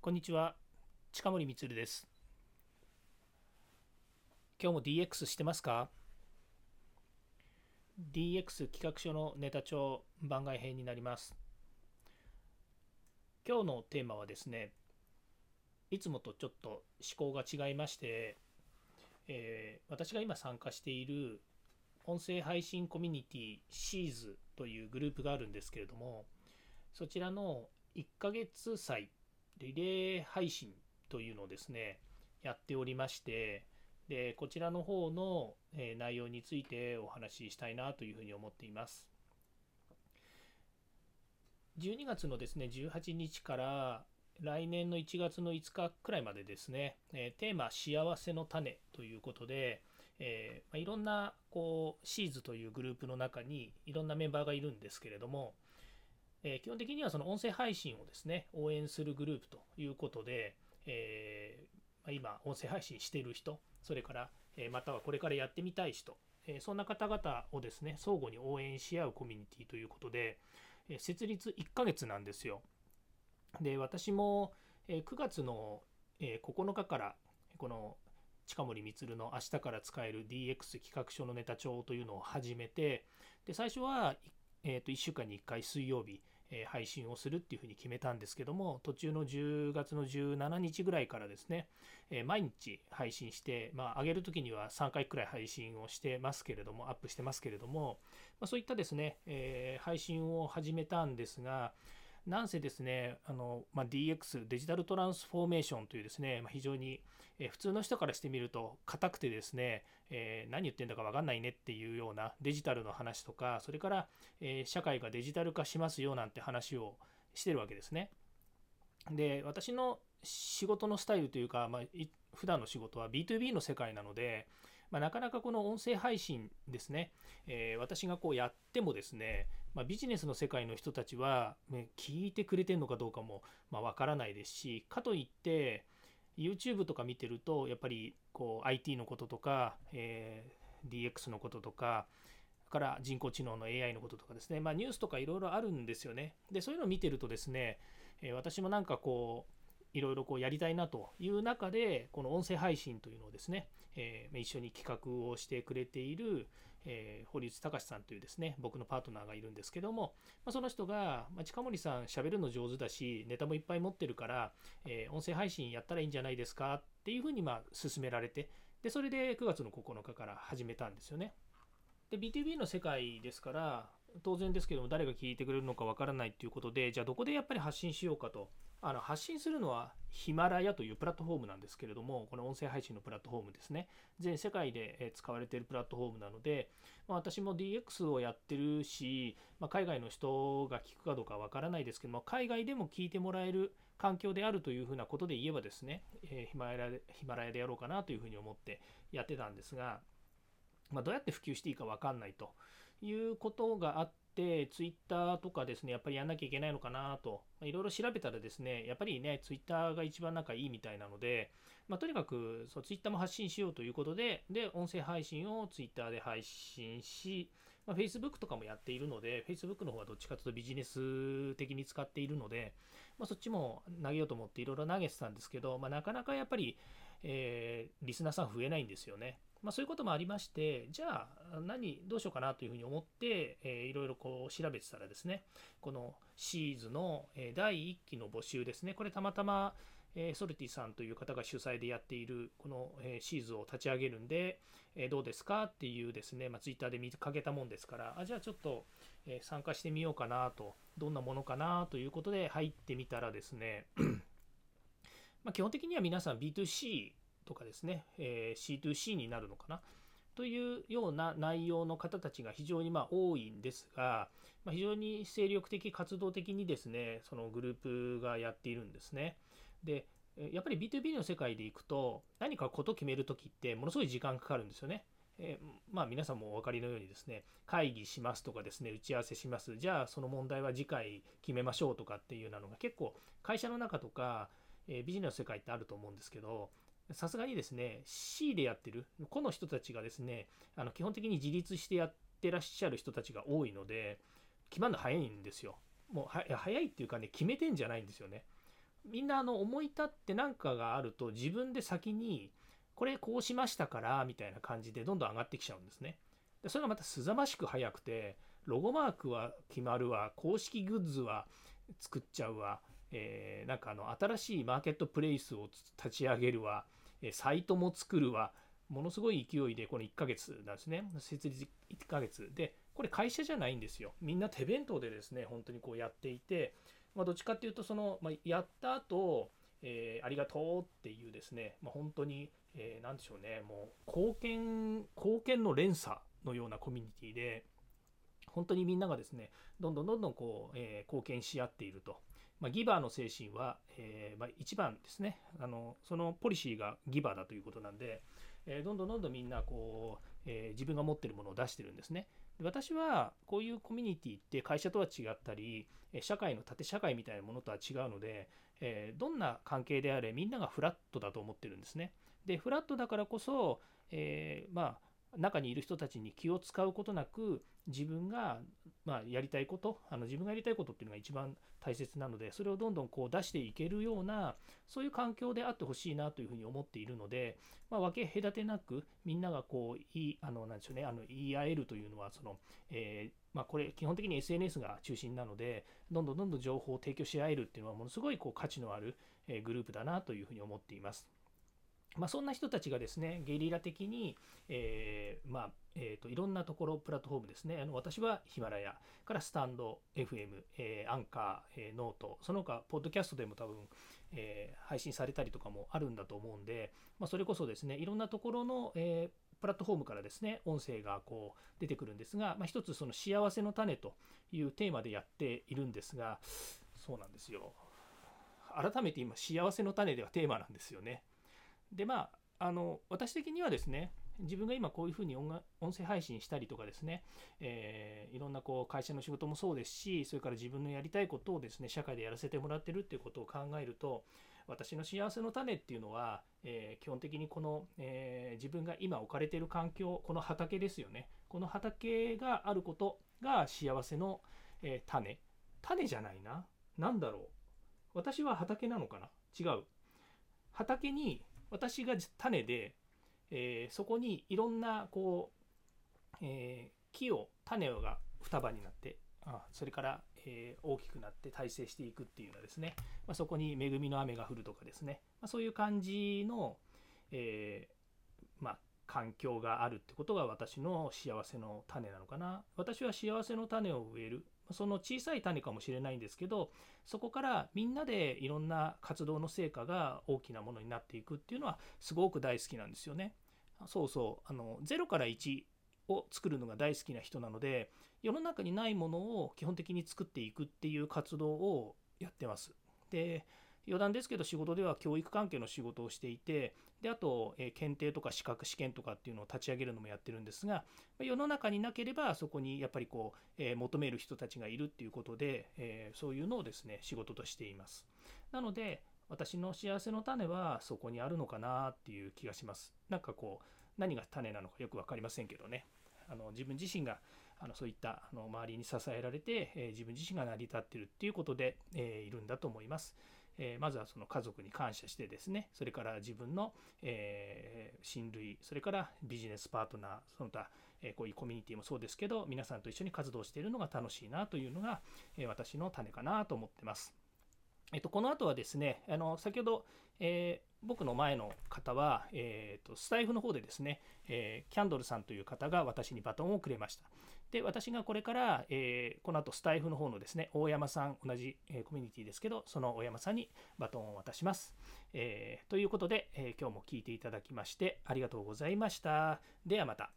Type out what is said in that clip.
こんにちは。近森光です。今日も DX してますか？DX 企画書のネタ帳番外編になります。今日のテーマはですねいつもとちょっと思考が違いまして、えー、私が今参加している音声配信コミュニティシーズというグループがあるんですけれどもそちらの1ヶ月祭リレー配信というのをですねやっておりましてでこちらの方の、内容についてお話ししたいなというふうに思っています。12月のですね18日から来年の1月の5日くらいまでですね、えテーマ「幸せの種」ということで、えー、まいろんなこうシーズというグループの中にいろんなメンバーがいるんですけれども、えー、基本的にはその音声配信をですね応援するグループということで、えー、今音声配信してる人それから、えまたはこれからやってみたい人、えそんな方々をですね相互に応援し合うコミュニティということで、え設立1ヶ月なんですよ。で私も、え9月の、え9日からこの近森光の明日から使える DX 企画書のネタ帳というのを始めてで最初は、えー、と1週間に1回水曜日、え配信をするっていうふうに決めたんですけども途中の10月の17日ぐらいからですね、え毎日配信して、まあ、上げる時には3回くらい配信をしてますけれどもアップしてますけれども、まあ、そういったですね、え配信を始めたんですがなんせですねあの、まあ、DX デジタルトランスフォーメーションというですね、まあ、非常に、え普通の人からしてみると硬くてですね、えー、何言ってんだか分かんないねっていうようなデジタルの話とかそれから、え社会がデジタル化しますよなんて話をしてるわけですね。で私の仕事のスタイルというか、まあ、普段の仕事は B2B の世界なので、まあ、なかなかこの音声配信ですね、えー、私がこうやってもですね、まあ、ビジネスの世界の人たちは、ね、聞いてくれてるのかどうかもわ、まあ、からないですしかといって YouTube とか見てるとやっぱりこう IT のこととか、えー、DX のこととかから人工知能の AI のこととかですね、まあ、ニュースとかいろいろあるんですよね。でそういうのを見てるとですね、え、私もなんかこういろいろこうやりたいなという中でこの音声配信というのをですね、えー、一緒に企画をしてくれている、えー、堀内隆さんというですね僕のパートナーがいるんですけども、まあ、その人が、まあ、近森さん喋るの上手だしネタもいっぱい持ってるから、えー、音声配信やったらいいんじゃないですかっていうふうにまあ勧められてでそれで9月の9日から始めたんですよね。で B2B の世界ですから当然ですけども誰が聞いてくれるのかわからないっていうことでじゃあどこでやっぱり発信しようかとあの発信するのはヒマラヤというプラットフォームなんですけれども、この音声配信のプラットフォームですね。全世界で使われているプラットフォームなので、まあ、私も DX をやってるし、まあ、海外の人が聞くかどうかわからないですけども、海外でも聞いてもらえる環境であるというふうなことで言えばですね、えー、ヒマラヤヒマラヤでやろうかなというふうに思ってやってたんですが、まあ、どうやって普及していいかわかんないということがあって、ツイッターとかですね、やっぱりやんなきゃいけないのかなと、いろいろ調べたらですね、やっぱりね、ツイッターが一番仲いいみたいなので、まあ、とにかくそうツイッターも発信しようということで、で、音声配信をツイッターで配信し、まあ、Facebook とかもやっているので、Facebook の方はどっちかというとビジネス的に使っているので、まあ、そっちも投げようと思っていろいろ投げてたんですけど、まあ、なかなかやっぱり、えー、リスナーさん増えないんですよね。まあ、そういうこともありまして、じゃあ何、どうしようかなというふうに思って、えー、いろいろこう調べてたらですね、このシーズの、え第1期の募集ですね、これたまたま、えー、ソルティさんという方が主催でやっているこの、え、シーズを立ち上げるんで、えー、どうですかっていうですね、まあ、ツイッターで見かけたもんですから、あじゃあちょっと、え参加してみようかなと、どんなものかなということで入ってみたらですね、まあ基本的には皆さん B2C とかですね、えー、C2C になるのかな？というような内容の方たちが非常にま多いんですが、まあ、非常に精力的、活動的にですね、そのグループがやっているんですね。で、やっぱり B2B の世界でいくと、何かこと決めるときって、ものすごい時間かかるんですよね。え、まあ皆さんもお分かりのようにですね、会議しますとかですね、打ち合わせします。じゃあその問題は次回決めましょうとかっていうなのが結構会社の中とか、えー、ビジネスの世界ってあると思うんですけど、さすがにですね、C でやってる、この人たちがですね、あの基本的に自立してやってらっしゃる人たちが多いので、決まるの早いんですよ。もう早いっていうかね、決めてんじゃないんですよね。みんなあの思い立って何かがあると自分で先にこれこうしましたからみたいな感じでどんどん上がってきちゃうんですね。でそれがまたすざましく早くてロゴマークは決まるわ公式グッズは作っちゃうわ、えー、なんかあの新しいマーケットプレイスを立ち上げるわ、えサイトも作るわ。ものすごい勢いでこの1ヶ月なんですね。設立1ヶ月。でこれ会社じゃないんですよ。みんな手弁当でですね本当にこうやっていて、まあ、どっちかっていうとその、まあ、やった後えー、ありがとうっていうですね、まあ、本当に、えー、なんでしょうね、もう貢献、貢献の連鎖のようなコミュニティで、本当にみんながですね、どんどんどんどんこう、えー、貢献し合っていると。まあ、ギバーの精神は、えー、まあ、一番ですねあの、そのポリシーがギバーだということなんで、えー、どんどんどんどんみんなこう、え自分が持ってるものを出してるんですね。私はこういうコミュニティって会社とは違ったり、社会の縦社会みたいなものとは違うので、えどんな関係であれみんながフラットだと思ってるんですね。で、フラットだからこそ、えー、まあ、中にいる人たちに気を使うことなく自分が、ま、やりたいことあの自分がやりたいことっていうのが一番大切なのでそれをどんどんこう出していけるようなそういう環境であってほしいなというふうに思っているので、まあ、分け隔てなくみんながこう言いあのなんでしょうねあの言い合えるというのはその、え、まあ、これ基本的に SNS が中心なのでどんどんどんどん情報を提供し合えるっていうのはものすごいこう価値のあるグループだなというふうに思っています。まあ、そんな人たちがですね、ゲリラ的に、えー、まあ、えーと、いろんなところ、プラットフォームですね、あの私はヒマラヤからスタンド、FM、えー、アンカー、えー、 note、その他、ポッドキャストでも多分、えー、配信されたりとかもあるんだと思うんで、まあ、それこそですね、いろんなところの、えプラットフォームからですね、音声がこう出てくるんですが、まあ、一つその幸せの種というテーマでやっているんですが、そうなんですよ。改めて今、幸せの種ではテーマなんですよね。でまああの私的にはですね自分が今こういうふうに音声配信したりとかですね、えー、いろんなこう会社の仕事もそうですしそれから自分のやりたいことをですね社会でやらせてもらってるっていうことを考えると私の幸せの種っていうのは、えー、基本的にこの、えー、自分が今置かれている環境この畑ですよね。この畑があることが幸せの、え種。種じゃないな。何だろう。私は畑なのかな。違う。畑に私が種で、えー、そこにいろんなこう、えー、木を種が双葉になってあそれから、えー、大きくなって大成していくっていうのはですね、まあ、そこに恵みの雨が降るとかですね、まあ、そういう感じの、えまあ、環境があるってことが私の幸せの種なのかな。私は幸せの種を植える。その小さい種かもしれないんですけどそこからみんなでいろんな活動の成果が大きなものになっていくっていうのはすごく大好きなんですよね。そうそうあの0から1を作るのが大好きな人なので世の中にないものを基本的に作っていくっていう活動をやってます。で余談ですけど仕事では教育関係の仕事をしていてであと、え検定とか資格試験とかっていうのを立ち上げるのもやってるんですが世の中になければそこにやっぱりこう、え求める人たちがいるっていうことで、えそういうのをですね仕事としています。なので私の幸せの種はそこにあるのかなっていう気がします。なんかこう何が種なのかよく分かりませんけどね。あの自分自身があのそういったあの周りに支えられて、え自分自身が成り立ってるっていうことで、えいるんだと思います。え、まずはその家族に感謝してですねそれから自分の、え、親類それからビジネスパートナーその他、え、こういうコミュニティもそうですけど皆さんと一緒に活動しているのが楽しいなというのが、え私の種かなと思ってます。えっと、この後はですね、あの先ほど、えー、僕の前の方は、えーと、スタイフの方でですね、えー、キャンドルさんという方が私にバトンをくれました。で、私がこれから、えー、この後スタイフの方のですね、大山さん、同じ、え、コミュニティですけど、その大山さんにバトンを渡します。え、ということで、え今日も聞いていただきましてありがとうございました。ではまた。